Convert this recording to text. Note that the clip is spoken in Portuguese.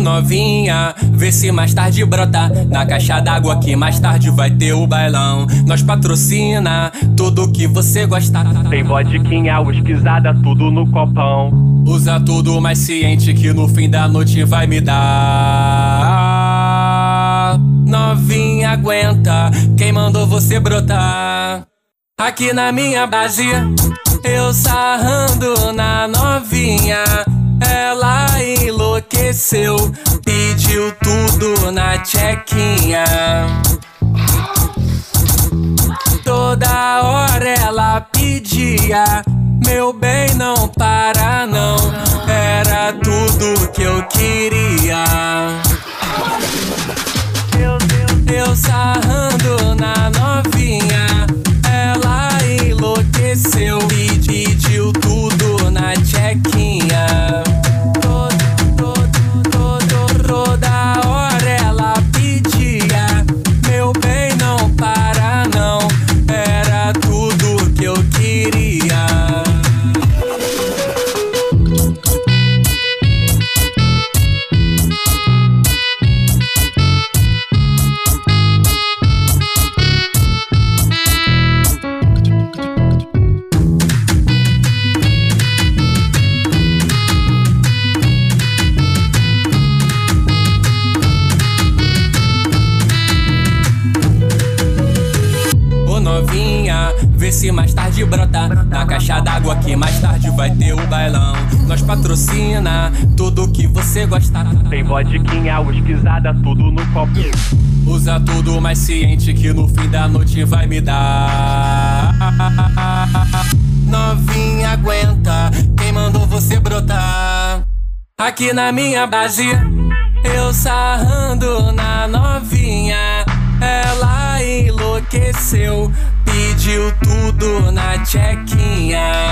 Novinha, vê se mais tarde brota Na caixa d'água que mais tarde vai ter o bailão. Nós patrocina tudo que você gosta Tem vodquinha, pisada, tudo no copão. Usa tudo mais ciente que no fim da noite vai me dar. Novinha aguenta, quem mandou você brotar? Aqui na minha base, eu sarrando na novinha enlouqueceu, pediu tudo na chequinha. Toda hora ela pedia, meu bem, não para não. Era tudo que eu queria. Se mais tarde brota na caixa d'água que mais tarde vai ter o bailão. Nós patrocina tudo que você gosta. Tem vodquinha, pisada, tudo no copo. Usa tudo mais ciente que no fim da noite vai me dar. Novinha aguenta, quem mandou você brotar? Aqui na minha base, eu sarrando na novinha. Ela enlouqueceu tudo na chequinha.